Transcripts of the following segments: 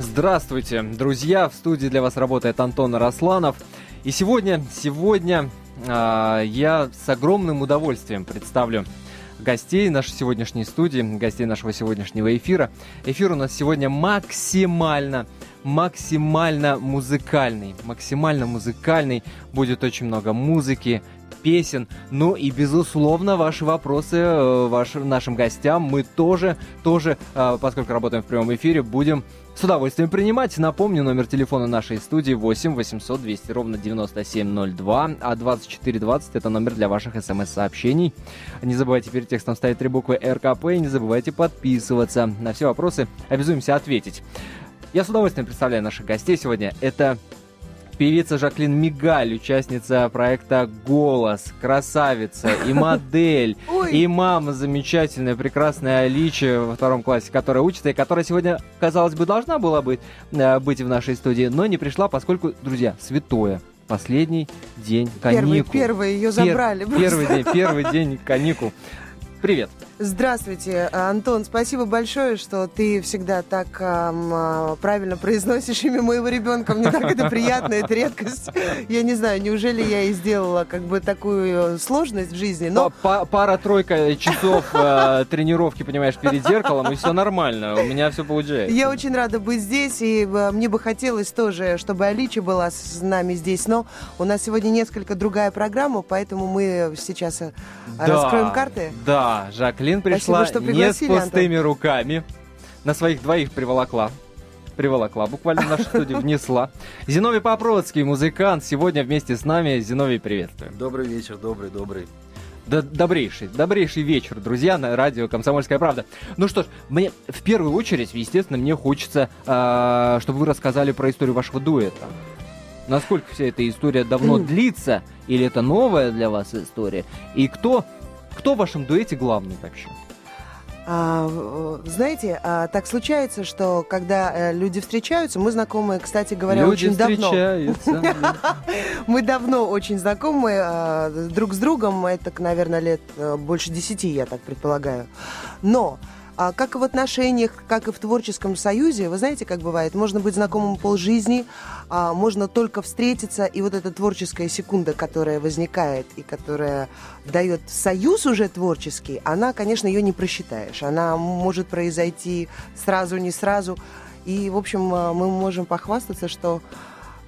Здравствуйте, друзья! В студии для вас работает Антон Росланов. И сегодня, сегодня э, я с огромным удовольствием представлю гостей нашей сегодняшней студии, гостей нашего сегодняшнего эфира. Эфир у нас сегодня максимально максимально музыкальный. Максимально музыкальный. Будет очень много музыки, песен. Ну и, безусловно, ваши вопросы э, вашим, нашим гостям мы тоже, тоже, э, поскольку работаем в прямом эфире, будем с удовольствием принимать. Напомню, номер телефона нашей студии 8 800 200 ровно 9702, а 2420 это номер для ваших смс-сообщений. Не забывайте перед текстом ставить три буквы РКП и не забывайте подписываться. На все вопросы обязуемся ответить. Я с удовольствием представляю наших гостей сегодня. Это певица Жаклин Мигаль, участница проекта «Голос», красавица и модель, и мама замечательная, прекрасная Аличия во втором классе, которая учится и которая сегодня, казалось бы, должна была быть, э, быть в нашей студии, но не пришла, поскольку, друзья, святое. Последний день каникул. Первый, первый ее забрали. Пер, первый день, первый день каникул. Привет. Здравствуйте, Антон. Спасибо большое, что ты всегда так э, правильно произносишь имя моего ребенка. Мне так это приятно, это редкость. Я не знаю, неужели я и сделала как бы такую сложность в жизни. Но... Пара-тройка часов э, тренировки, понимаешь, перед зеркалом, и все нормально. У меня все получается. Я очень рада быть здесь, и э, мне бы хотелось тоже, чтобы Аличи была с нами здесь. Но у нас сегодня несколько другая программа, поэтому мы сейчас э, да, раскроем карты. Да, Жаклин Лин пришла Спасибо, не с пустыми Антон. руками. На своих двоих приволокла. Приволокла, буквально в нашу студию внесла. Зиновий Попроцкий, музыкант, сегодня вместе с нами. Зиновий, приветствую. Добрый вечер, добрый, добрый. Да, добрейший, добрейший вечер, друзья, на радио «Комсомольская правда». Ну что ж, мне в первую очередь, естественно, мне хочется, э, чтобы вы рассказали про историю вашего дуэта. Насколько вся эта история давно длится, или это новая для вас история? И кто кто в вашем дуэте главный вообще? А, знаете, а, так случается, что когда э, люди встречаются, мы знакомы, кстати говоря, люди очень давно. Мы давно очень знакомы а, друг с другом. Это, наверное, лет э, больше десяти, я так предполагаю. Но а как и в отношениях, как и в творческом союзе, вы знаете, как бывает, можно быть знакомым полжизни, а можно только встретиться, и вот эта творческая секунда, которая возникает и которая дает союз уже творческий, она, конечно, ее не просчитаешь. Она может произойти сразу, не сразу. И, в общем, а, мы можем похвастаться, что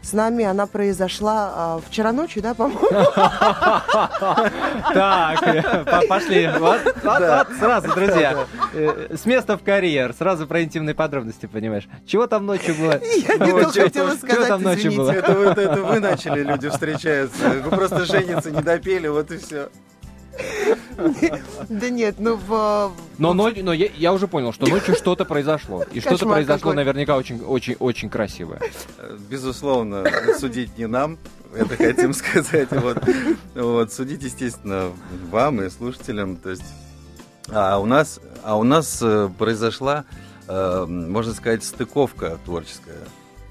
с нами она произошла а, вчера ночью, да, по-моему? Так, э, пошли. Сразу, друзья. Э, с места в карьер. Сразу про интимные подробности, понимаешь. Чего там ночью было? Я не то хотела сказать, Чего там ночью было? Это вы начали, люди встречаются. Вы просто жениться не допели, вот и все. Да нет, ну в... Но, но, но я, я уже понял, что ночью что-то произошло. И что-то произошло наверняка очень-очень-очень красивое. Безусловно, судить не нам, это хотим сказать. Вот, вот, судить, естественно, вам и слушателям. То есть, а у нас, а у нас э, произошла, э, можно сказать, стыковка творческая.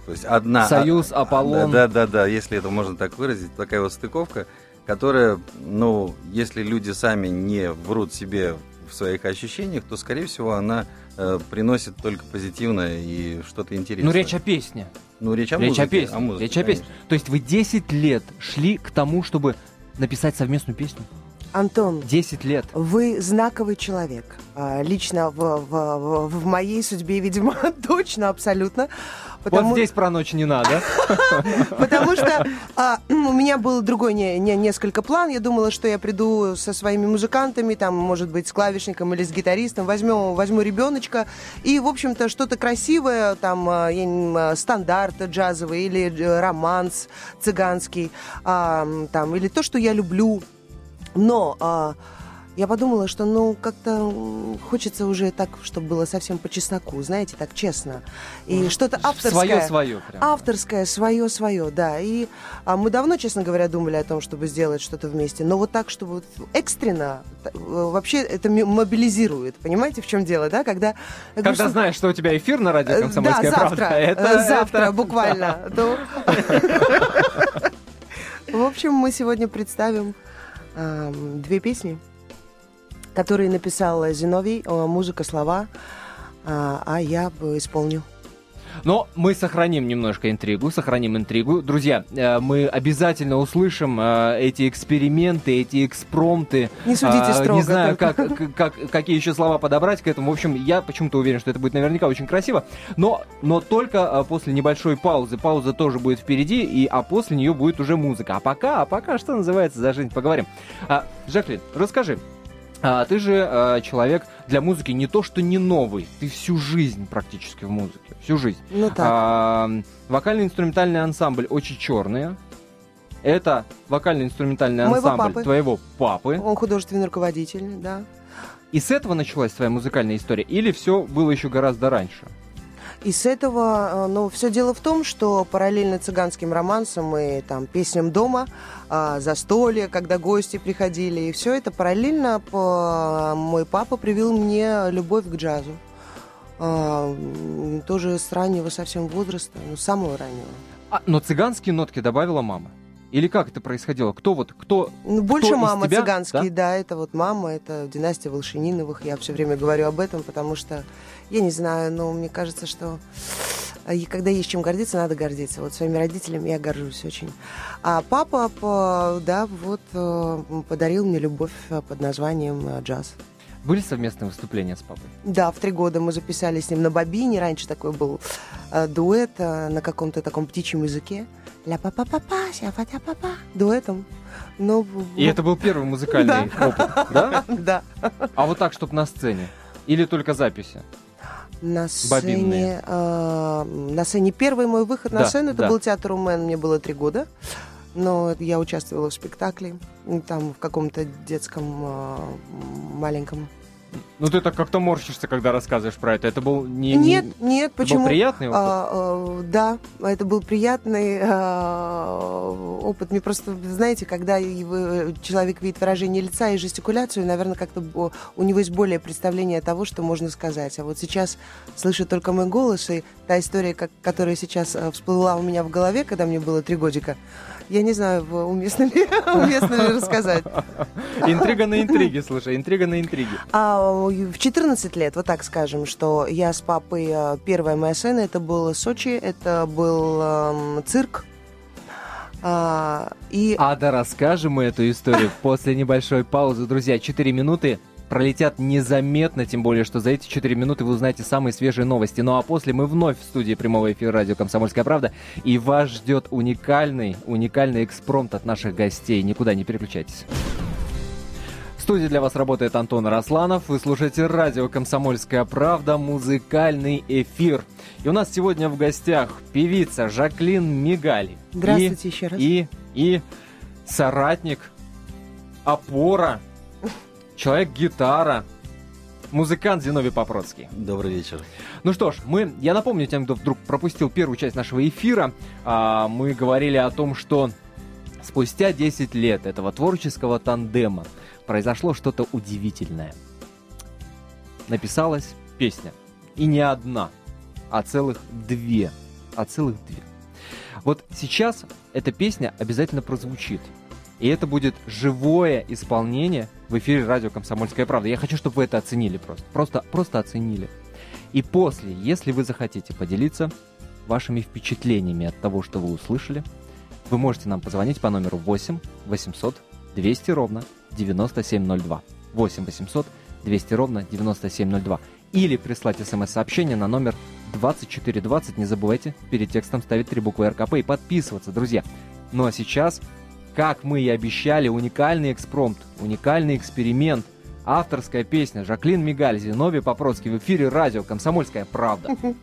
То есть одна... Союз, Аполлон. Да, да, да, если это можно так выразить, такая вот стыковка – которая, ну, если люди сами не врут себе в своих ощущениях, то, скорее всего, она э, приносит только позитивное и что-то интересное. Ну, речь о песне. Ну, речь о речь музыке. О песне. О музыке речь о песне. То есть вы 10 лет шли к тому, чтобы написать совместную песню? Антон, 10 лет. Вы знаковый человек. А, лично в, в, в моей судьбе, видимо, точно, абсолютно. Потому... Вот здесь про ночь не надо. Потому что а, у меня был другой не, не, несколько план. Я думала, что я приду со своими музыкантами, там, может быть, с клавишником или с гитаристом, возьму, возьму ребеночка и, в общем-то, что-то красивое, там, а, стандарт джазовый или э, романс цыганский, там, или то, что я люблю. Но а, я подумала, что ну как-то хочется уже так, чтобы было совсем по чесноку, знаете, так честно. И ну, что-то авторское. Свое свое. Прям. Авторское, свое свое, да. И а, мы давно, честно говоря, думали о том, чтобы сделать что-то вместе. Но вот так, чтобы вот экстренно, э, вообще это мобилизирует. Понимаете, в чем дело, да? Когда, Когда говорю, знаешь, что у тебя эфир на радио «Комсомольская да, завтра, правда». Это, завтра, это... буквально. В общем, мы сегодня представим две песни который написал Зиновий, музыка, слова, а, а я исполню. Но мы сохраним немножко интригу, сохраним интригу. Друзья, э, мы обязательно услышим э, эти эксперименты, эти экспромты. Не судите А, строго. Не знаю, как, как, какие еще слова подобрать к этому. В общем, я почему-то уверен, что это будет наверняка очень красиво. Но, но только э, после небольшой паузы. Пауза тоже будет впереди, и, а после нее будет уже музыка. А пока, а пока, что называется, за жизнь поговорим. А, Жаклин, расскажи. А, ты же э, человек для музыки не то, что не новый. Ты всю жизнь практически в музыке. Всю жизнь. Ну так. А, вокально-инструментальный ансамбль «Очи черные». Это вокально-инструментальный Моего ансамбль папы. твоего папы. Он художественный руководитель, да. И с этого началась твоя музыкальная история? Или все было еще гораздо раньше? И с этого, э, ну, все дело в том, что параллельно цыганским романсам и там песням дома, а, застолье, когда гости приходили, и все это параллельно по- мой папа привил мне любовь к джазу. А, тоже с раннего совсем возраста, ну, с самого раннего. А, но цыганские нотки добавила мама? Или как это происходило? Кто вот, кто... Ну, больше из мама тебя, цыганские, да? это вот мама, это династия Волшининовых. Я все время говорю об этом, потому что, я не знаю, но мне кажется, что э, и когда есть чем гордиться, надо гордиться. Вот своими родителями я горжусь очень. А папа, да, вот э, подарил мне любовь э, под названием джаз. Были совместные выступления с папой? Да, в три года мы записали с ним на бобине. Раньше такой был э, дуэт э, на каком-то таком птичьем языке. ля па па па па ся па па па дуэтом. Но, И это был первый музыкальный опыт, да? да. А вот так, чтобы на сцене? Или только записи? На сцене, э, на сцене первый мой выход на Да, сцену, это да. был театр Умен, мне было три года. Но я участвовала в спектакле, там в каком-то детском э, маленьком. Ну ты так как-то морщишься, когда рассказываешь про это. Это был не... не- Нет, нет, это был почему? приятный опыт? А, э, да, это был приятный э, опыт. Мне просто, знаете, когда человек видит выражение лица и жестикуляцию, наверное, как-то у него есть более представление того, что можно сказать. А вот сейчас слышит только мой голос, и та история, как- которая сейчас э, всплыла у меня в голове, когда мне было три годика, я не знаю, уместно ли, уместно ли рассказать. Интрига на интриге, слушай, интрига на интриге. А в 14 лет, вот так скажем, что я с папой, э, первая моя сцена, это было Сочи, это был эм, цирк. А, и А да расскажем мы эту историю после небольшой паузы. Друзья, 4 минуты пролетят незаметно, тем более, что за эти 4 минуты вы узнаете самые свежие новости. Ну а после мы вновь в студии прямого эфира радио «Комсомольская правда», и вас ждет уникальный, уникальный экспромт от наших гостей. Никуда не переключайтесь. В студии для вас работает Антон Росланов. Вы слушаете радио «Комсомольская правда», музыкальный эфир. И у нас сегодня в гостях певица Жаклин Мигали. И- здравствуйте еще раз. и, и соратник, опора, человек-гитара, музыкант Зиновий Попроцкий. Добрый вечер. Ну что ж, мы, я напомню тем, кто вдруг пропустил первую часть нашего эфира, а, мы говорили о том, что спустя 10 лет этого творческого тандема произошло что-то удивительное. Написалась песня. И не одна, а целых две. А целых две. Вот сейчас эта песня обязательно прозвучит. И это будет живое исполнение в эфире радио «Комсомольская правда». Я хочу, чтобы вы это оценили просто. Просто, просто оценили. И после, если вы захотите поделиться вашими впечатлениями от того, что вы услышали, вы можете нам позвонить по номеру 8 800 200 ровно 9702. 8 800 200 ровно 9702. Или прислать смс-сообщение на номер 2420. Не забывайте перед текстом ставить три буквы РКП и подписываться, друзья. Ну а сейчас, как мы и обещали, уникальный экспромт, уникальный эксперимент. Авторская песня Жаклин Мигаль, Зиновий Попроцкий в эфире радио «Комсомольская правда».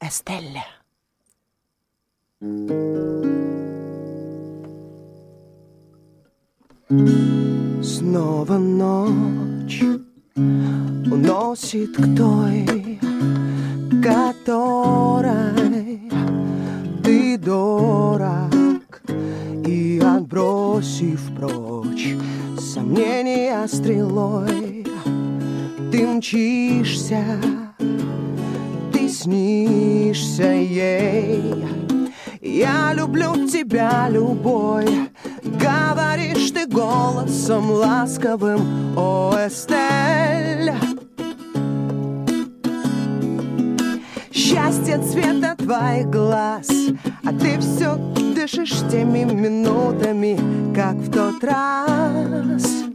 Эстелля. Снова ночь уносит к той, которой ты дорог, и отбросив прочь сомнения стрелой, ты мчишься ты снишься ей. Я люблю тебя, любой, говоришь ты голосом ласковым, о, Эстель. Счастье цвета твоих глаз. А ты все дышишь теми минутами Как в тот раз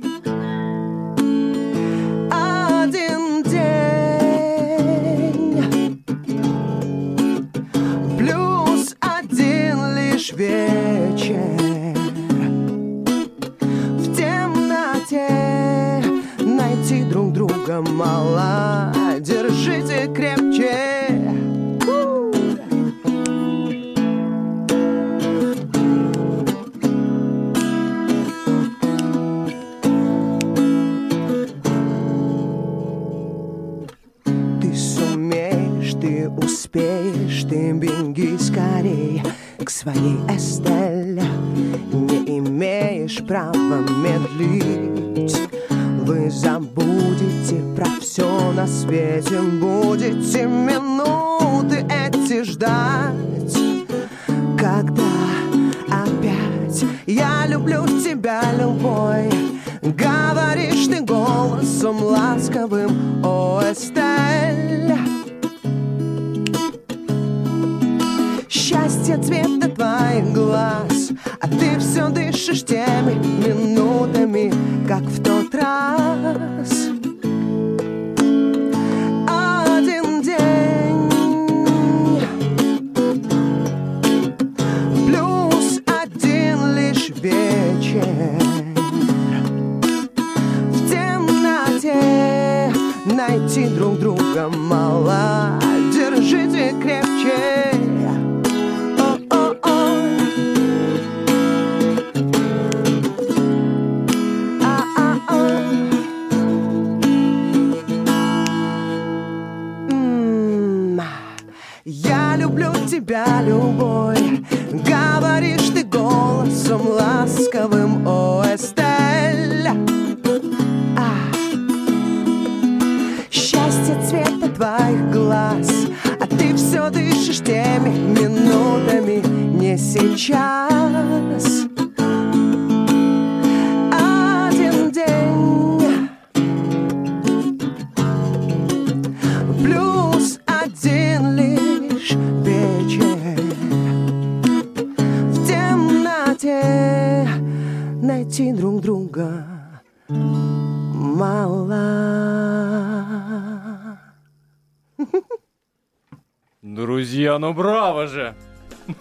Друзья, ну браво же!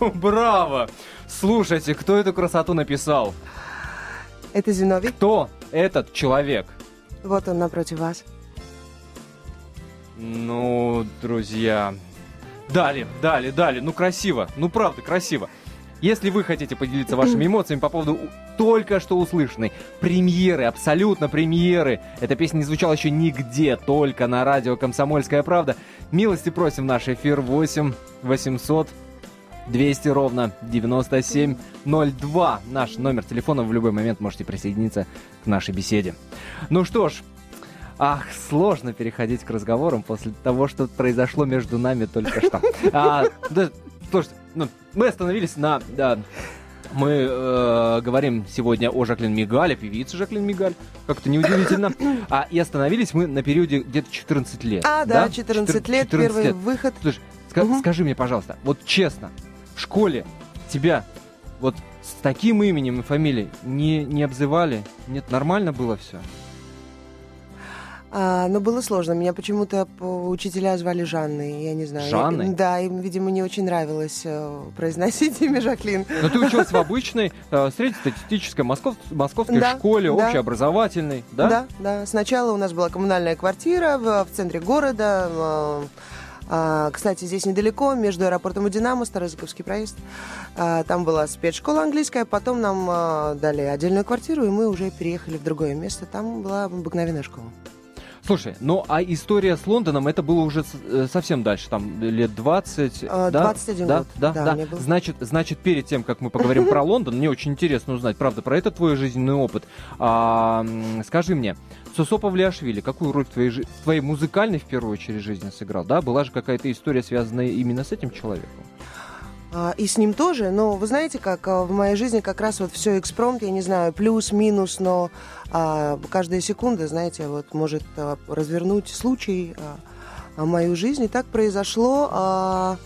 Ну браво! Слушайте, кто эту красоту написал? Это Зиновий. Кто этот человек? Вот он напротив вас. Ну, друзья. Дали, дали, дали. Ну, красиво. Ну, правда, красиво. Если вы хотите поделиться вашими эмоциями по поводу только что услышанной премьеры, абсолютно премьеры, эта песня не звучала еще нигде, только на радио «Комсомольская правда», милости просим наш эфир 8 800 200 ровно 9702. Наш номер телефона в любой момент можете присоединиться к нашей беседе. Ну что ж, Ах, сложно переходить к разговорам после того, что произошло между нами только что. А, да, слушайте, ну, мы остановились на... да, мы э, говорим сегодня о Жаклин Мигале, певице Жаклин Мигаль, как-то неудивительно. А, и остановились мы на периоде где-то 14 лет. А, да, 14 лет, 14 первый лет. выход. Слушай, ска- скажи мне, пожалуйста, вот честно, в школе тебя вот с таким именем и фамилией не, не обзывали? Нет, нормально было все? А, но было сложно. Меня почему-то по- учителя звали Жанной. Я не знаю. Жанной? Я- да, им, видимо, не очень нравилось э, произносить имя Жаклин. Но ты училась в обычной э, среднестатистической москов- московской Да, школе, да. общеобразовательной, да? Да, да. Сначала у нас была коммунальная квартира в, в центре города. э, а, кстати, здесь недалеко, между аэропортом и Динамо, Старозаковский проезд. А, там была спецшкола английская, потом нам а, дали отдельную квартиру, и мы уже переехали в другое место. Там была обыкновенная школа. Слушай, ну а история с Лондоном, это было уже э, совсем дальше, там лет 20, А, да? 21 да, год. Да, Да, да. было. Значит, значит, перед тем, как мы поговорим про Лондон, мне очень интересно узнать, правда, про этот твой жизненный опыт. А, скажи мне, Сосопа Влиашвили, какую роль в твоей, в твоей музыкальной, в первую очередь, жизни сыграл? Да, была же какая-то история, связанная именно с этим человеком? А, И с ним тоже, но вы знаете, как а, в моей жизни как раз вот все экспромт, я не знаю, плюс-минус, но а, каждая секунда, знаете, вот может а, развернуть случай, а, мою жизнь. И так произошло.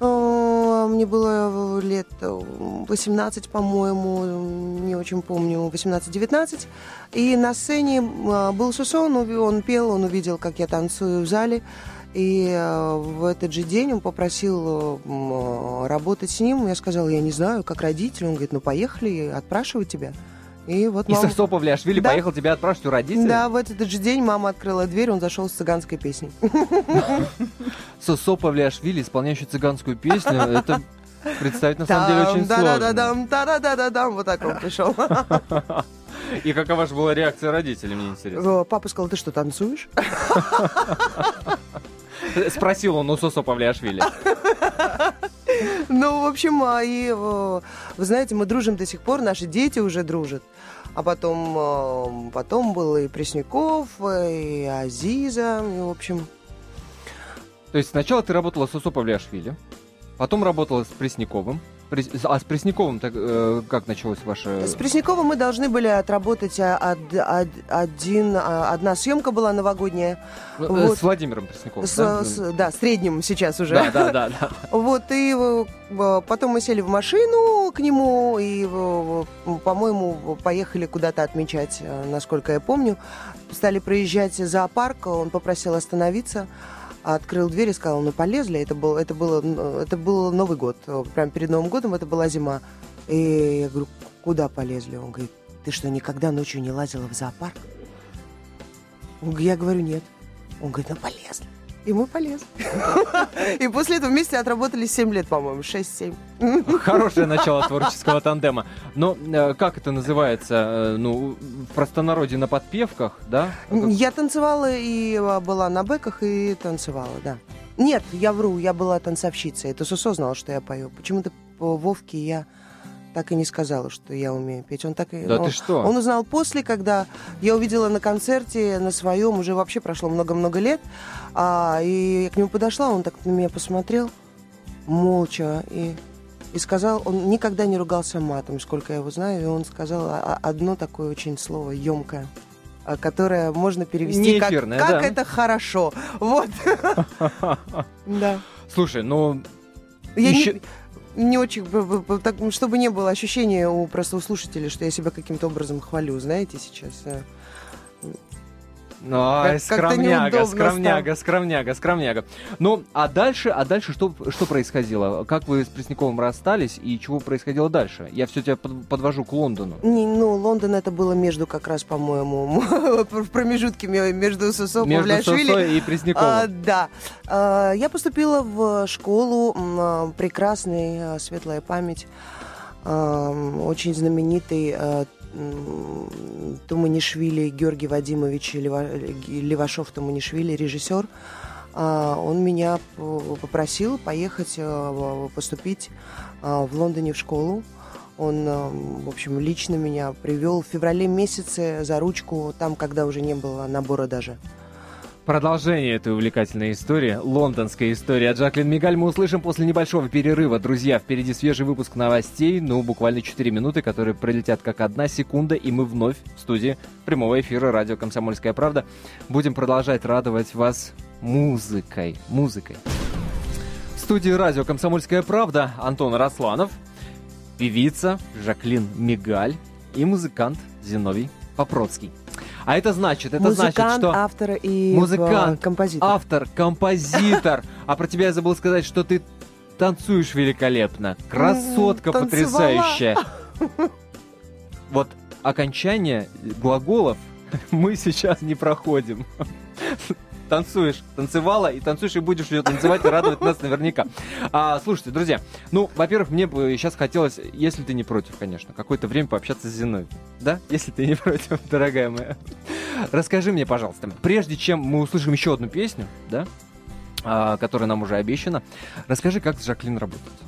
А, мне было лет 18, по-моему, не очень помню, 18-19. И на сцене а, был Сусон, он пел, он увидел, как я танцую в зале. И э, в этот же день он попросил э, работать с ним. Я сказала, я не знаю, как родитель. Он говорит, ну поехали, отпрашивать тебя. И вот мама... И Сосо Павлиашвили да. поехал тебя отпрашивать у родителей? Да, в этот же день мама открыла дверь, он зашел с цыганской песней. Сосо Павлиашвили, исполняющий цыганскую песню, это представить на самом деле очень сложно. Да-да-да-дам, да-да-да-да-дам, вот так он пришел. И какова же была реакция родителей, мне интересно? Папа сказал, ты что, танцуешь? Спросил он у Сосо Павлиашвили. Ну, в общем, а и, вы знаете, мы дружим до сих пор, наши дети уже дружат. А потом, потом был и Пресняков, и Азиза, и, в общем... То есть сначала ты работала с Усо потом работала с Пресняковым, а с Пресняковым так, э, как началось ваше... С Пресняковым мы должны были отработать од, од, один, а, одна съемка была новогодняя. Э, вот. С Владимиром Пресняковым, с, да? С, да, средним сейчас уже. Да, да, да. да. Вот, и э, потом мы сели в машину к нему, и, по-моему, поехали куда-то отмечать, насколько я помню. Стали проезжать зоопарк, он попросил остановиться открыл дверь и сказал, ну полезли. Это, был, это, было, это был Новый год. Прямо перед Новым годом это была зима. И я говорю, куда полезли? Он говорит, ты что, никогда ночью не лазила в зоопарк? Я говорю, нет. Он говорит, ну полезли. И мы полезли. И после этого вместе отработали 7 лет, по-моему, 6-7. Хорошее начало творческого тандема. Но э, как это называется? Э, ну, в простонародье на подпевках, да? Я танцевала и а, была на бэках и танцевала, да. Нет, я вру, я была танцовщицей. Это Сусо знал, что я пою. Почему-то по Вовке я так и не сказала, что я умею петь. Он так и... Да он, ты что? Он узнал после, когда я увидела на концерте на своем, уже вообще прошло много-много лет, а, и я к нему подошла, он так на меня посмотрел, молча, и, и сказал, он никогда не ругался матом, сколько я его знаю, и он сказал одно такое очень слово, емкое которое можно перевести как, как да? это хорошо. Вот. Да. Слушай, ну... Я не не очень, так, чтобы не было ощущения у просто у слушателей, что я себя каким-то образом хвалю, знаете, сейчас. Ну, как, скромняга, скромняга, скромняга, скромняга. Ну, а дальше, а дальше что, что происходило? Как вы с Пресняковым расстались и чего происходило дальше? Я все тебя под, подвожу к Лондону. Не, ну, Лондон это было между как раз, по-моему, в промежутке между Сосо Между Сосо и Пресняковым. А, да. А, я поступила в школу, а, прекрасный, а, светлая память, а, очень знаменитый Туманишвили Георгий Вадимович Левашов Туманишвили, режиссер, а, он меня попросил поехать а, поступить а, в Лондоне в школу. Он, в общем, лично меня привел в феврале месяце за ручку, там, когда уже не было набора даже. Продолжение этой увлекательной истории, лондонская история Джаклин Мигаль, мы услышим после небольшого перерыва. Друзья, впереди свежий выпуск новостей, ну, буквально 4 минуты, которые пролетят как одна секунда, и мы вновь в студии прямого эфира радио «Комсомольская правда» будем продолжать радовать вас музыкой. Музыкой. В студии радио «Комсомольская правда» Антон Росланов, певица Жаклин Мигаль и музыкант Зиновий Попроцкий. А это значит, это Музыкант, значит, что... автор и Музыкант, композитор. автор, композитор. А про тебя я забыл сказать, что ты танцуешь великолепно. Красотка потрясающая. Вот окончание глаголов мы сейчас не проходим танцуешь, танцевала и танцуешь и будешь ее танцевать и радовать нас наверняка. А, слушайте, друзья, ну, во-первых, мне бы сейчас хотелось, если ты не против, конечно, какое-то время пообщаться с Зиной. Да? Если ты не против, дорогая моя. Расскажи мне, пожалуйста, прежде чем мы услышим еще одну песню, да, а, которая нам уже обещана, расскажи, как с Жаклин работать.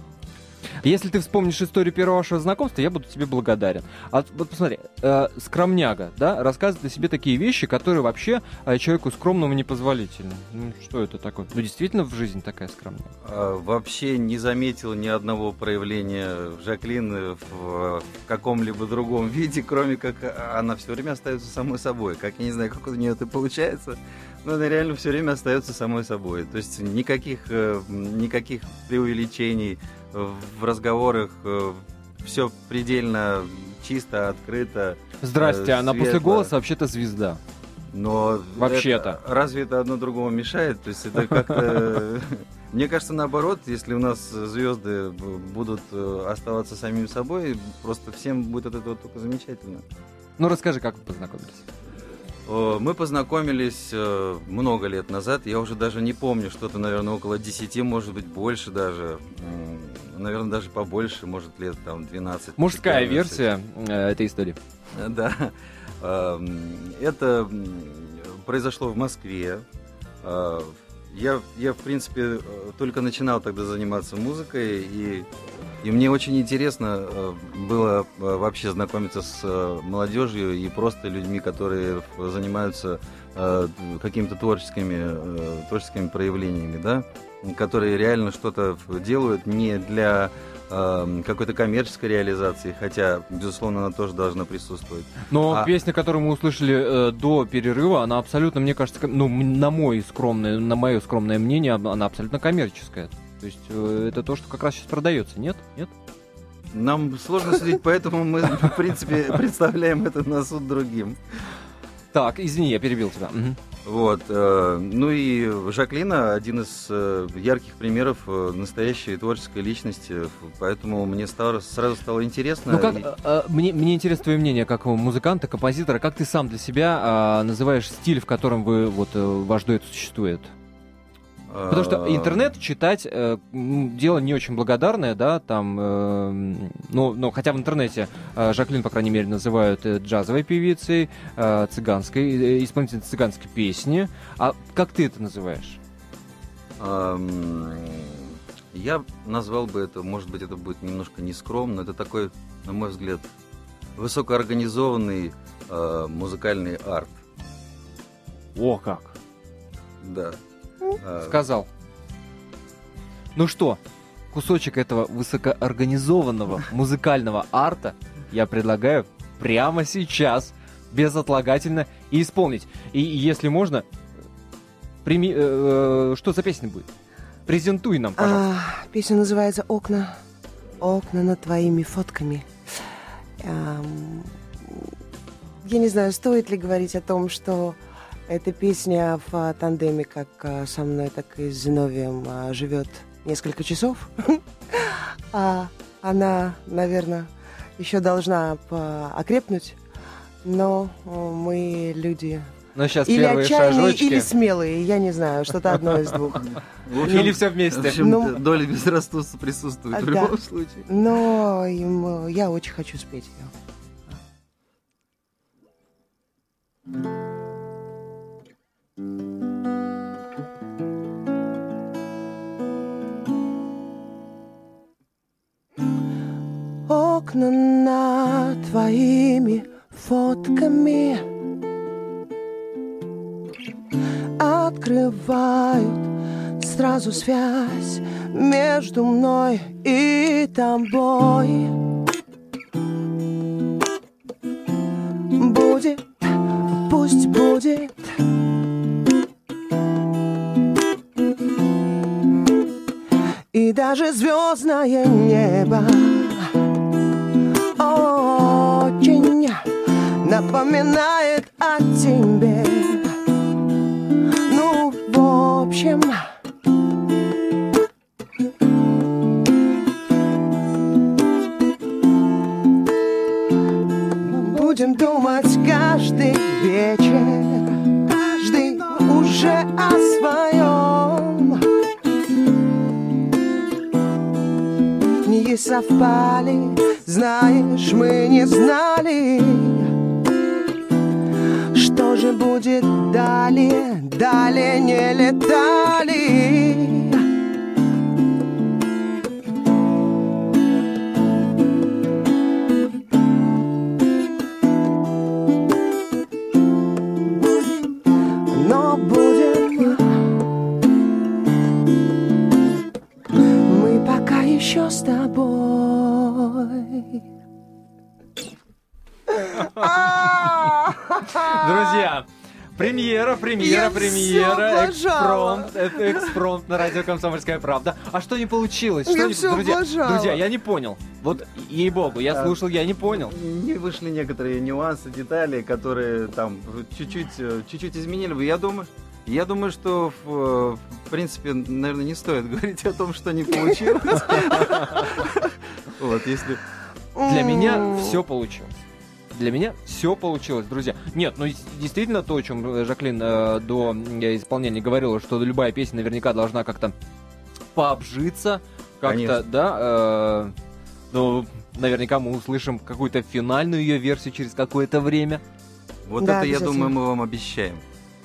Если ты вспомнишь историю первого вашего знакомства, я буду тебе благодарен. А вот посмотри, э, скромняга, да, рассказывает о себе такие вещи, которые вообще э, человеку скромному непозволительны. Ну, что это такое? Ну, действительно в жизни такая скромная. А, вообще не заметил ни одного проявления Жаклин в, в каком-либо другом виде, кроме как она все время остается самой собой. Как я не знаю, как у нее это получается. Ну, она реально все время остается самой собой. То есть никаких, э, никаких преувеличений в разговорах. э, Все предельно чисто, открыто. Здрасте, Э, она после светло. голоса вообще-то звезда. Но Вообще-то. разве это одно другому мешает? То есть это как-то... Мне кажется, наоборот, если у нас звезды будут оставаться самими собой, просто всем будет от этого только замечательно. Ну, расскажи, как вы познакомились. Э, Мы познакомились э, много лет назад. Я уже даже не помню, что-то, наверное, около 10, может быть, больше даже. Наверное, даже побольше, может, лет там 12. Мужская 14. версия э, этой истории. Да. Эм, Это произошло в Москве. Э, Я, я, в принципе, э, только начинал тогда заниматься музыкой, и, и мне очень интересно э, было э, вообще знакомиться с молодежью и просто людьми, которые занимаются какими-то творческими, творческими проявлениями, да, которые реально что-то делают не для какой-то коммерческой реализации, хотя, безусловно, она тоже должна присутствовать. Но А- песня, которую мы услышали э, до перерыва, она абсолютно, мне кажется, ну, на мой скромное, на мое скромное мнение, она абсолютно коммерческая. То есть э, это то, что как раз сейчас продается, нет? Нет? Нам сложно судить, поэтому мы, в принципе, представляем это на суд другим. Так, извини, я перебил тебя. Вот. э, Ну и Жаклина один из э, ярких примеров э, настоящей творческой личности, поэтому мне стало, сразу стало интересно. Ну как, и- э, мне, мне интересно твое мнение как музыканта, композитора, как ты сам для себя а, называешь стиль, в котором вы вот э, ваш дуэт существует? Потому что э, интернет читать э, дело не очень благодарное, да, там, э, ну, ну, хотя в интернете э, Жаклин, по крайней мере, называют э, джазовой певицей, э, цыганской, э, исполнительницей цыганской песни. А как ты это называешь? эм, Я назвал бы это, может быть, это будет немножко нескромно, это такой, на мой взгляд, высокоорганизованный э, музыкальный арт. О, как! Да. Э, Сказал. Ну что, кусочек этого высокоорганизованного музыкального арта я предлагаю прямо сейчас, безотлагательно, и исполнить. И если можно, прими... э, э, что за песня будет? Презентуй нам, пожалуйста. А, песня называется «Окна». «Окна над твоими фотками». Ам, Я не знаю, стоит ли говорить о том, что эта песня в а, тандеме как а, со мной, так и с Зиновием а, живет несколько часов. А Она, наверное, еще должна окрепнуть, но о, мы люди Ну, сейчас или первые отчаянные, шажочки. или смелые, я не знаю, что-то одно из двух. в Или все В вместе. общем, Ну, доля безрассудства присутствует в любом случае. Но э, я очень хочу спеть ее. Окна над твоими фотками открывают сразу связь между мной и тобой. Будет, пусть будет. И даже звездное небо будем думать каждый вечер, каждый уже о своем. Не совпали, знаешь, мы не знали, что же будет далее, далее не летали. Премьера, премьера, Я премьера. Экспромт, э, экспромт на радио «Комсомольская правда». А что не получилось? Что Я не- всё друзья, облажала. друзья, я не понял. Вот, ей-богу, я А, слушал, я не понял. Не вышли некоторые нюансы, детали, которые там чуть-чуть, э, чуть-чуть изменили бы. Я думаю, я думаю, что в, в принципе, наверное, не стоит говорить о том, что не получилось. Вот, если Для меня все получилось. Для меня все получилось, друзья. Нет, ну действительно то, о чем э, Жаклин э, до исполнения говорила, что любая песня наверняка должна как-то пообжиться, как-то, Конечно. да. э, ну, наверняка мы услышим какую-то финальную ее версию через какое-то время. вот Да, это, я думаю, мы вам обещаем.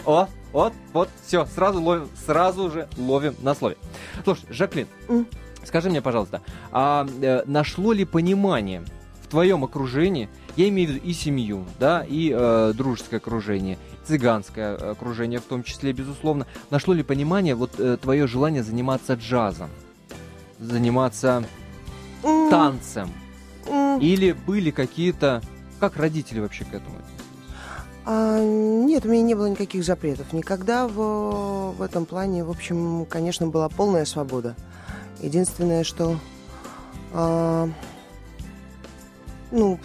О, вот, вот, все, сразу ловим, сразу же ловим на слове. Слушай, Жаклин, М. скажи мне, пожалуйста, а э, нашло ли понимание твоем окружении, я имею в виду и семью, да, и э, дружеское окружение, цыганское окружение в том числе, безусловно, нашло ли понимание вот э, твое желание заниматься джазом, заниматься танцем, или были какие-то, как родители вообще к этому? А, нет, у меня не было никаких запретов. Никогда в, в этом плане, в общем, конечно, была полная свобода. Единственное, что, а, ну,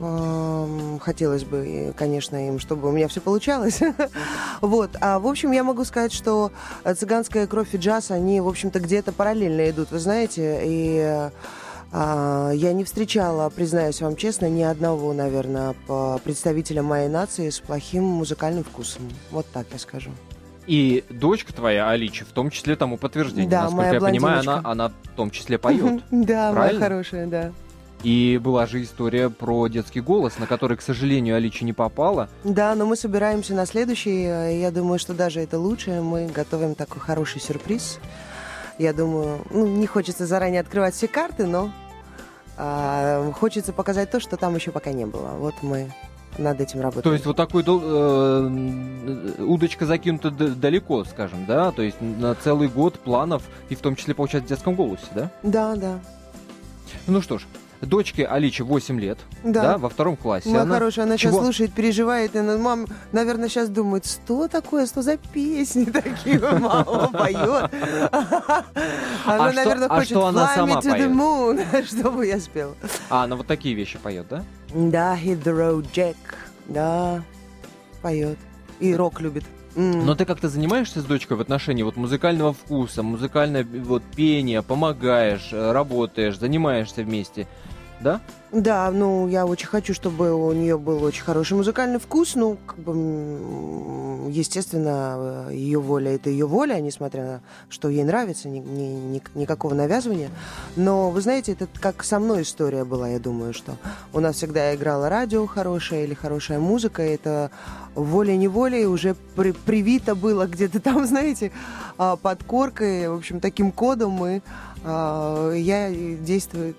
а, хотелось бы, конечно, им, чтобы у меня все получалось. Вот. А в общем, я могу сказать, что цыганская кровь и джаз, они, в общем-то, где-то параллельно идут, вы знаете, и а, я не встречала, признаюсь вам честно, ни одного, наверное, представителя моей нации с плохим музыкальным вкусом. Вот так я скажу. И дочка твоя, Аличи, в том числе тому подтверждение. Да, Насколько моя я понимаю, она, она в том числе поет. Да, моя Правильно? хорошая, да. И была же история про детский голос, на который, к сожалению, Аличи не попала. Да, но мы собираемся на следующий. э, Я думаю, что даже это лучше. Мы готовим такой хороший сюрприз. Я думаю, ну, не хочется заранее открывать все карты, но а, хочется показать то, что там еще пока не было. Вот мы над этим работаем. То есть вот такой э, удочка закинута далеко, скажем, да? То есть на целый год планов, и в том числе, получается, в детском голосе, да? Да, да. Ну что ж, дочке Аличи 8 лет, да, Да. во втором классе. Моя Она- хорошая, она чего? сейчас слушает, переживает, и она, мам, наверное, сейчас думает, что такое, что за песни такие мама поет. Она, что- наверное, а хочет что она «Fly сама me to the moon», чтобы я спела. А, она вот такие вещи поет, да? Да, hit the road, Jack. Да, поет. И рок любит. Но ты как-то занимаешься с дочкой в отношении вот музыкального вкуса, музыкальное вот пение, помогаешь, э, работаешь, занимаешься вместе, да? Да, ну, я очень хочу, чтобы у нее был очень хороший музыкальный вкус. Ну, как бы, естественно, ее воля — это ее воля, несмотря на что ей нравится, ни- ни- ни- никакого навязывания. Но, вы знаете, это как со мной история была, я думаю, что у нас всегда играло радио хорошее или хорошая музыка, и это волей-неволей уже при- привито было где-то там, знаете, а, под коркой, в общем, таким кодом мы а, я действую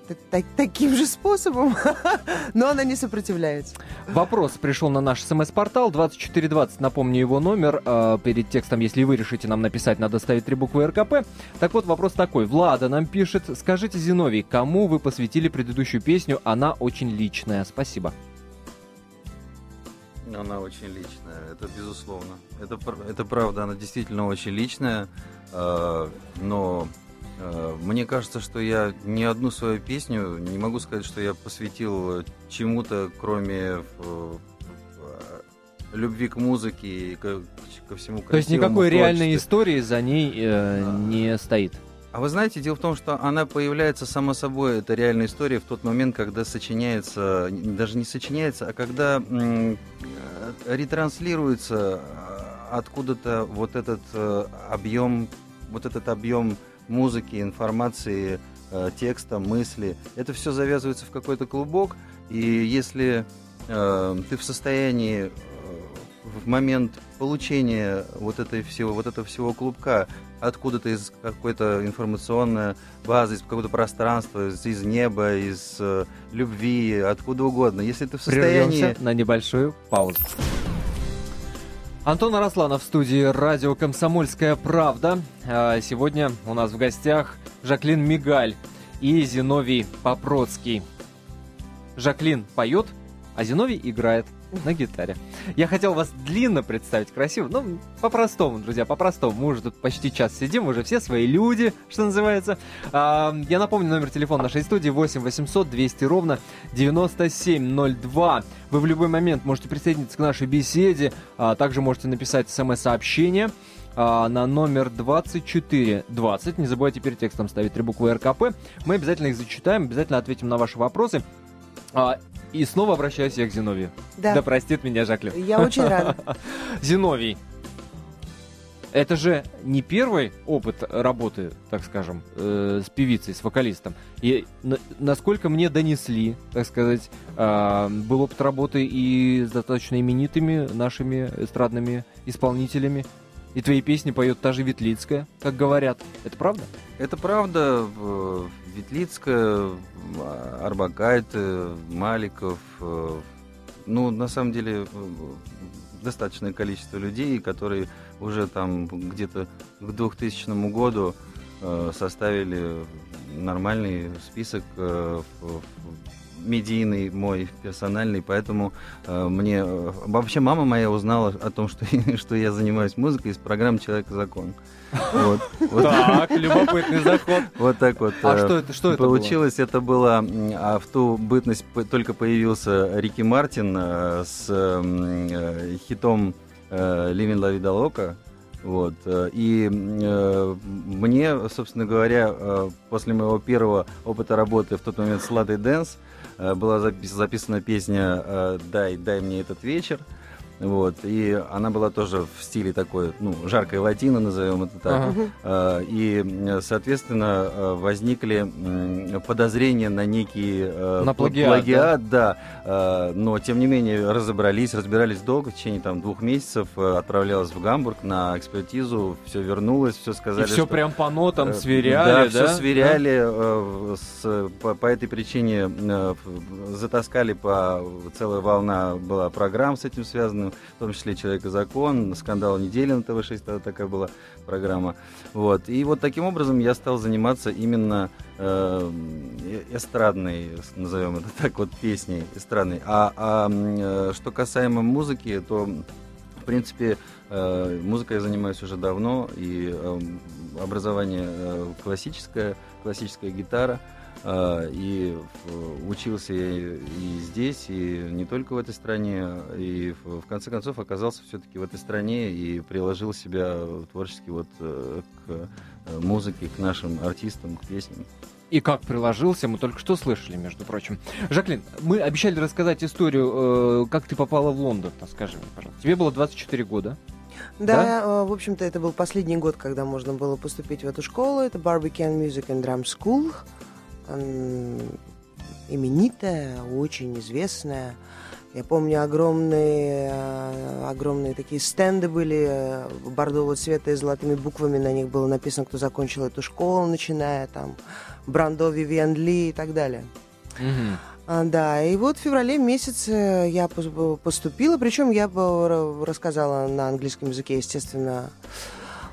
таким же способом, но она не сопротивляется. Вопрос пришел на наш смс-портал 2420, напомню его номер. э, перед текстом, если вы решите нам написать, надо ставить три буквы РКП. Так вот, вопрос такой. Влада нам пишет. Скажите, Зиновий, кому вы посвятили предыдущую песню? Она очень личная. Спасибо. Она очень личная, это безусловно. Это, это правда, она действительно очень личная, э, но мне кажется, что я ни одну свою песню не могу сказать, что я посвятил чему-то, кроме э, э, любви к музыке и ко, ко всему То есть красивому никакой в реальной истории за ней э, А. не стоит. А вы знаете, дело в том, что она появляется сама собой, это реальная история, в тот момент, когда сочиняется, даже не сочиняется, а когда м, э, ретранслируется э, откуда-то вот этот э, объем, вот этот объем музыки, информации, э, текста, мысли. Это все завязывается в какой-то клубок, и если э, ты в состоянии э, в момент получения вот этой всего, вот этого всего клубка откуда-то из какой-то информационной базы, из какого-то пространства, из, из неба, из э, любви, откуда угодно. Если ты в состоянии... Прервемся на небольшую паузу. Антон Арасланов в студии радио «Комсомольская правда». А, Сегодня у нас в гостях Жаклин Мигаль и Зиновий Попроцкий. Жаклин поет, а Зиновий играет. На гитаре. Я хотел вас длинно представить, красиво, но по-простому, друзья, по-простому. Мы уже тут почти час сидим, уже все свои люди, что называется. А, я напомню номер телефона нашей студии 8 800 200 ровно 9702. Вы в любой момент можете присоединиться к нашей беседе, а также можете написать смс-сообщение а, на номер 2420. Не забывайте перед текстом ставить три буквы РКП. Мы обязательно их зачитаем, обязательно ответим на ваши вопросы. И снова обращаюсь я к Зиновию. Да. Да простит меня Жаклин. Я очень рада. Зиновий, это же не первый опыт работы, так скажем, э, с певицей, с вокалистом. И на- насколько мне донесли, так сказать, а, был опыт работы и с достаточно именитыми нашими эстрадными исполнителями. И твои песни поет та же Ветлицкая, как говорят. Это правда? Это правда. Ветлицкая, Арбакайте, Маликов. э, Ну, на самом деле, э, достаточное количество людей, которые уже там где-то к 2000 году э, составили нормальный список медийный мой персональный, поэтому э, мне э, вообще мама моя узнала о том, что, что я занимаюсь музыкой из программы «Человек и закон». Вот, вот, Так, любопытный заход. вот так вот. А э, что это, что это? Получилось, это было, а в ту бытность только появился Рики Мартин э, с хитом «Living La Vida Loca». Вот. И э, мне, собственно говоря, э, после моего первого опыта работы в тот момент с Ладой Дэнс э, была запис- записана песня э, «Дай, дай мне этот вечер». Вот, и она была тоже в стиле такой, ну, жаркой латино, назовем это так. Ага. Э, И, м, соответственно, э, возникли подозрения на некий э, На пл- плагиат, да. Э, Но, тем не менее, разобрались, разбирались долго, в течение там двух месяцев. э, Отправлялась в Гамбург на экспертизу, все вернулось, все И сказали, все что- прям по нотам Э, сверяли, да? все сверяли. э, с- по, по этой причине э, затаскали по... Целая волна была программ с этим связанных, в том числе «Человек и закон», «Скандал недели» на ТВ-6, тогда такая была программа. Вот. И вот таким образом я стал заниматься именно э, эстрадной, назовем это так, вот песней эстрадной. А, а, э, что касаемо музыки, то в принципе, э, музыкой я занимаюсь уже давно, и э, образование э, классическое, классическая гитара, и в- учился я и и здесь, и не только в этой стране, и в, конце концов оказался все-таки в этой стране и приложил себя творчески вот э, к э, музыке, к нашим артистам, к песням. И как приложился, мы только что слышали, между прочим. Жаклин, мы обещали рассказать историю, э, как ты попала в Лондон, скажи мне, пожалуйста. Тебе было 24 года. Да, э, в общем-то, это был последний год, когда можно было поступить в эту школу. Это Barbican Music and Drum School. Именитая, очень известная. Я помню, огромные, э, огромные такие стенды были э, бордового цвета и золотыми буквами на них было написано, кто закончил эту школу, начиная там Брандо, Вивиан Ли и так далее. А, да, и вот в феврале месяце я пос- поступила, причем я рассказала на английском языке, естественно.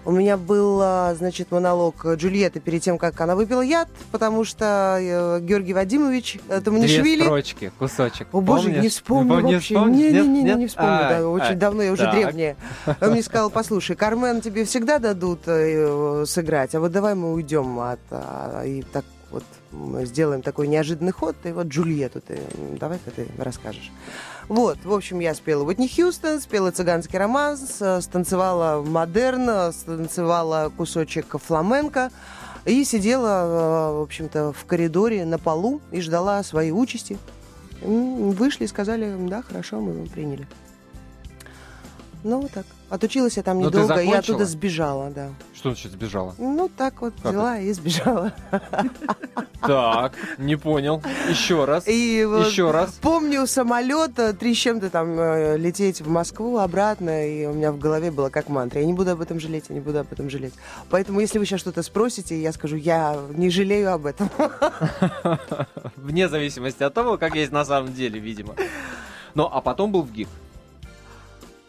У меня был, а, значит, монолог Джульетты перед тем, как она выпила яд, потому что э, Георгий Вадимович э, Две Таманишвили... строчки, кусочек. О боже, Помнишь? не вспомню Не вообще. вспомнишь? Не, не, Нет? не, не, Нет? не вспомню. А, да, очень а, давно, я уже так. древняя. Он мне сказал, послушай, Кармен тебе всегда дадут э, сыграть, а вот давай мы уйдем от а, и так вот мы сделаем такой неожиданный ход, и вот Джульетту ты давай-ка ты расскажешь. Вот, в общем, я спела Уитни Хьюстон, спела цыганский романс, э, станцевала модерн, э, станцевала кусочек фламенко и сидела, э, в общем-то, в коридоре на полу и ждала своей участи. Вышли и сказали, да, хорошо, мы его приняли. Ну, вот так. Отучилась я там Но ты недолго, и оттуда сбежала, да. Что значит сбежала? Ну, так вот Как взяла и сбежала. Так, не понял. Еще раз. И вот Еще раз. помню самолет, э, три с чем-то там э, лететь в Москву обратно, и у меня в голове было как мантра. Я не буду об этом жалеть, я не буду об этом жалеть. Поэтому, если вы сейчас что-то спросите, я скажу, я не жалею об этом. Вне зависимости от того, как есть на самом деле, видимо. Ну, а потом был в ГИК.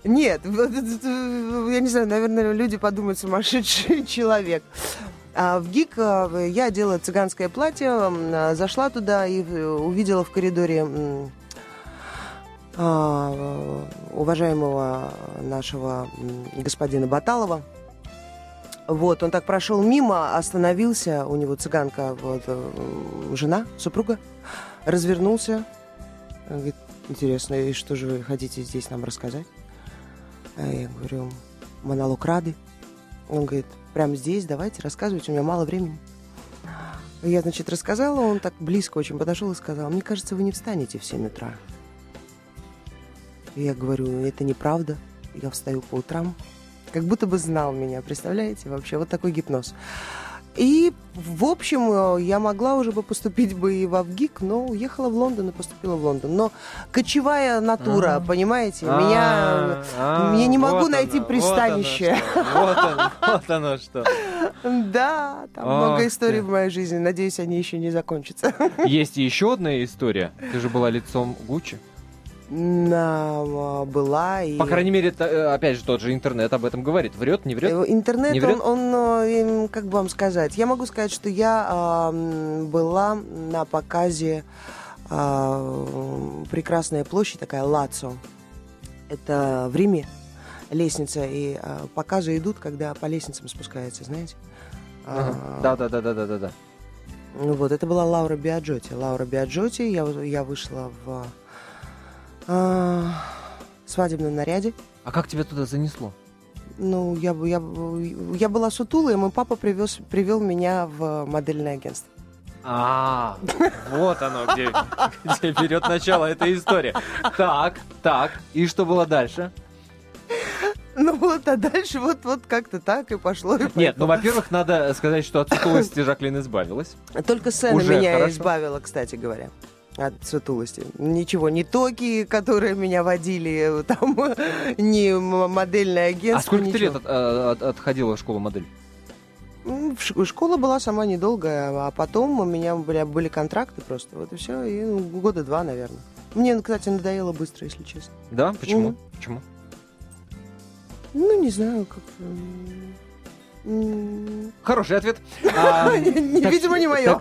Нет, я не знаю, наверное, люди подумают, сумасшедший человек. А в ГИК э, я одела цыганское платье, а, зашла туда и э, увидела в коридоре а, уважаемого нашего господина Баталова. Вот, он так прошел мимо, остановился, у него цыганка, вот, жена, супруга, развернулся, говорит, интересно, и что же вы хотите здесь нам рассказать? А я говорю, монолог Рады. Он говорит, прямо здесь, давайте, рассказывайте, у меня мало времени. Я, значит, рассказала, он так близко очень подошел и сказал, мне кажется, вы не встанете в 7 утра. Я говорю, это неправда, я встаю по утрам. Как будто бы знал меня, представляете, вообще, вот такой гипноз. И, в общем, я могла уже бы поступить бы и в Авгик, но уехала в Лондон и поступила в Лондон. Но кочевая натура, А-а-а. понимаете, меня... Я а, не могу найти пристанище. Вот оно, вот оно что. Да, там много историй в моей жизни. Надеюсь, они еще не закончатся. Есть еще одна история. Ты же была лицом Гуччи была. И... По крайней мере, это, э, опять же, тот же интернет об этом говорит. Врет, не врет? Э, интернет, не врет? Он, он, как бы вам сказать, я могу сказать, что я э, была на показе э, «Прекрасная площадь», такая Лацо. Это в Риме лестница, и э, показы идут, когда по лестницам спускается, знаете? Да, да, да, да, да, да, да. Вот, это была Лаура Биаджоти. Лаура Биаджоти, я, я вышла в а, свадебном наряде. А как тебя туда занесло? Ну, я, я, я была сутулой, и мой папа привез, привел меня в модельное агентство. А, вот оно, где, где берет начало эта история. Так, так, и что было дальше? Ну вот, а дальше вот, вот как-то так и пошло. И Нет, ну, во-первых, надо сказать, что от сутулости Жаклин избавилась. Только сцена Уже меня хорошо. избавила, кстати говоря от сутулости. Ничего, не токи, которые меня водили, там, не модельное агентство. А сколько ничего. ты лет от, э, от, отходила в школу модель? Школа была сама недолгая, а потом у меня были, были контракты просто, вот и все, и ну, года два, наверное. Мне, кстати, надоело быстро, если честно. Да? Почему? Mm. Почему? Ну, не знаю, как Хороший ответ. Видимо, не мое.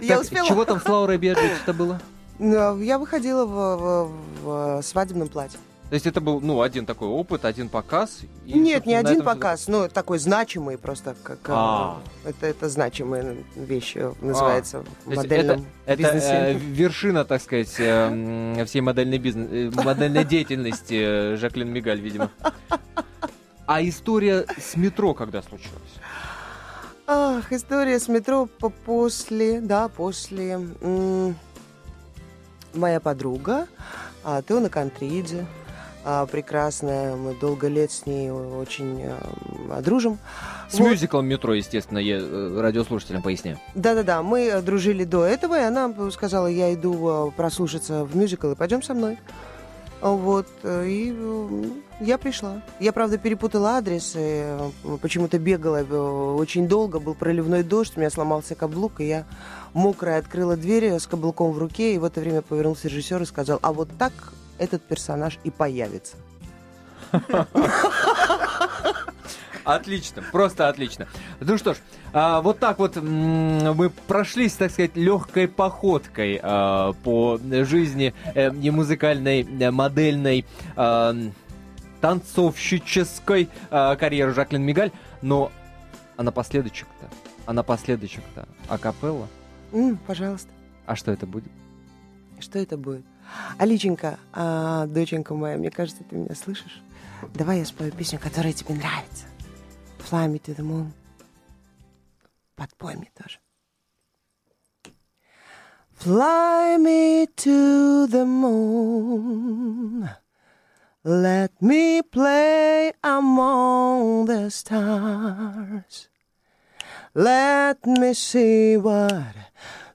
Я успела. Чего там с Лаурой Биаджетти-то было? Я выходила в свадебном платье. То есть это был, ну, один такой опыт, один показ? И, Нет, не один показ, все... ну, такой значимый просто, как а. это, это значимая вещь э, называется а. в модельном это, бизнесе. Это э, вершина, так сказать, э, всей модельной, бизнес, э, модельной деятельности Жаклин Мигаль, видимо. А история с метро когда случилась? Ах, история с метро по после, да, после. Моя подруга а, Теона Контридзе, а, прекрасная, мы долго лет с ней очень а, дружим. С вот. мюзиклом «Метро», естественно, я э, радиослушателям поясняю. Да-да-да, мы дружили до этого, и она сказала, я иду а, прослушаться в мюзикл, и пойдем со мной. Вот, э, и я пришла. Я, правда, перепутала адрес, и э, почему-то бегала э, очень долго, был проливной дождь, у меня сломался каблук, и я мокрая открыла дверь с каблуком в руке, и в это время повернулся режиссер и сказал, а вот так этот персонаж и появится. Отлично, просто отлично. Ну что ж, а, вот так вот мы прошлись, так сказать, легкой походкой а, по жизни э, не музыкальной, э, модельной, а, танцовщической а, карьеры Жаклин Мигаль. Но а напоследочек-то, а напоследочек-то акапелла? Mm, пожалуйста. А что это будет? Что это будет? Аличенька, а, доченька моя, мне кажется, ты меня слышишь? Давай я спою песню, которая тебе нравится. Fly me to the moon. Подпой мне тоже. Fly me to the moon. Let me play among the stars. Let me see what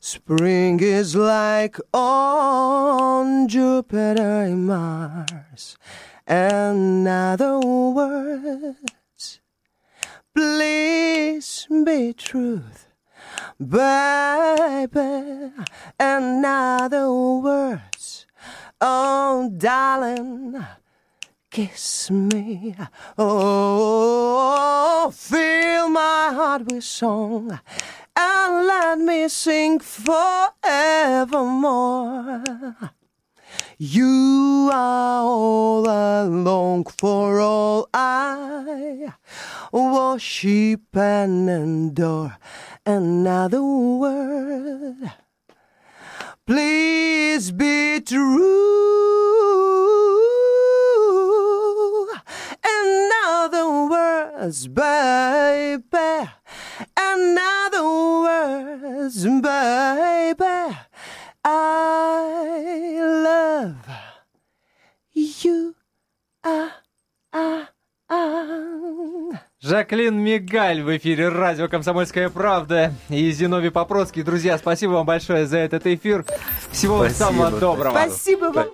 spring is like on Jupiter and Mars. And other words please be truth, baby. And other words, oh, darling, kiss me. Oh, fill my heart with song and let me sing forevermore. You are all long for, all I worship and adore. Another word, please be true. Another words, baby. Another words, baby. I love you. Ah, ah, ah. Жаклин Мигаль в эфире радио «Комсомольская правда» и Зиновий Попроцкий. Друзья, спасибо вам большое за этот эфир. Всего Спасибо, самого доброго. Спасибо вам.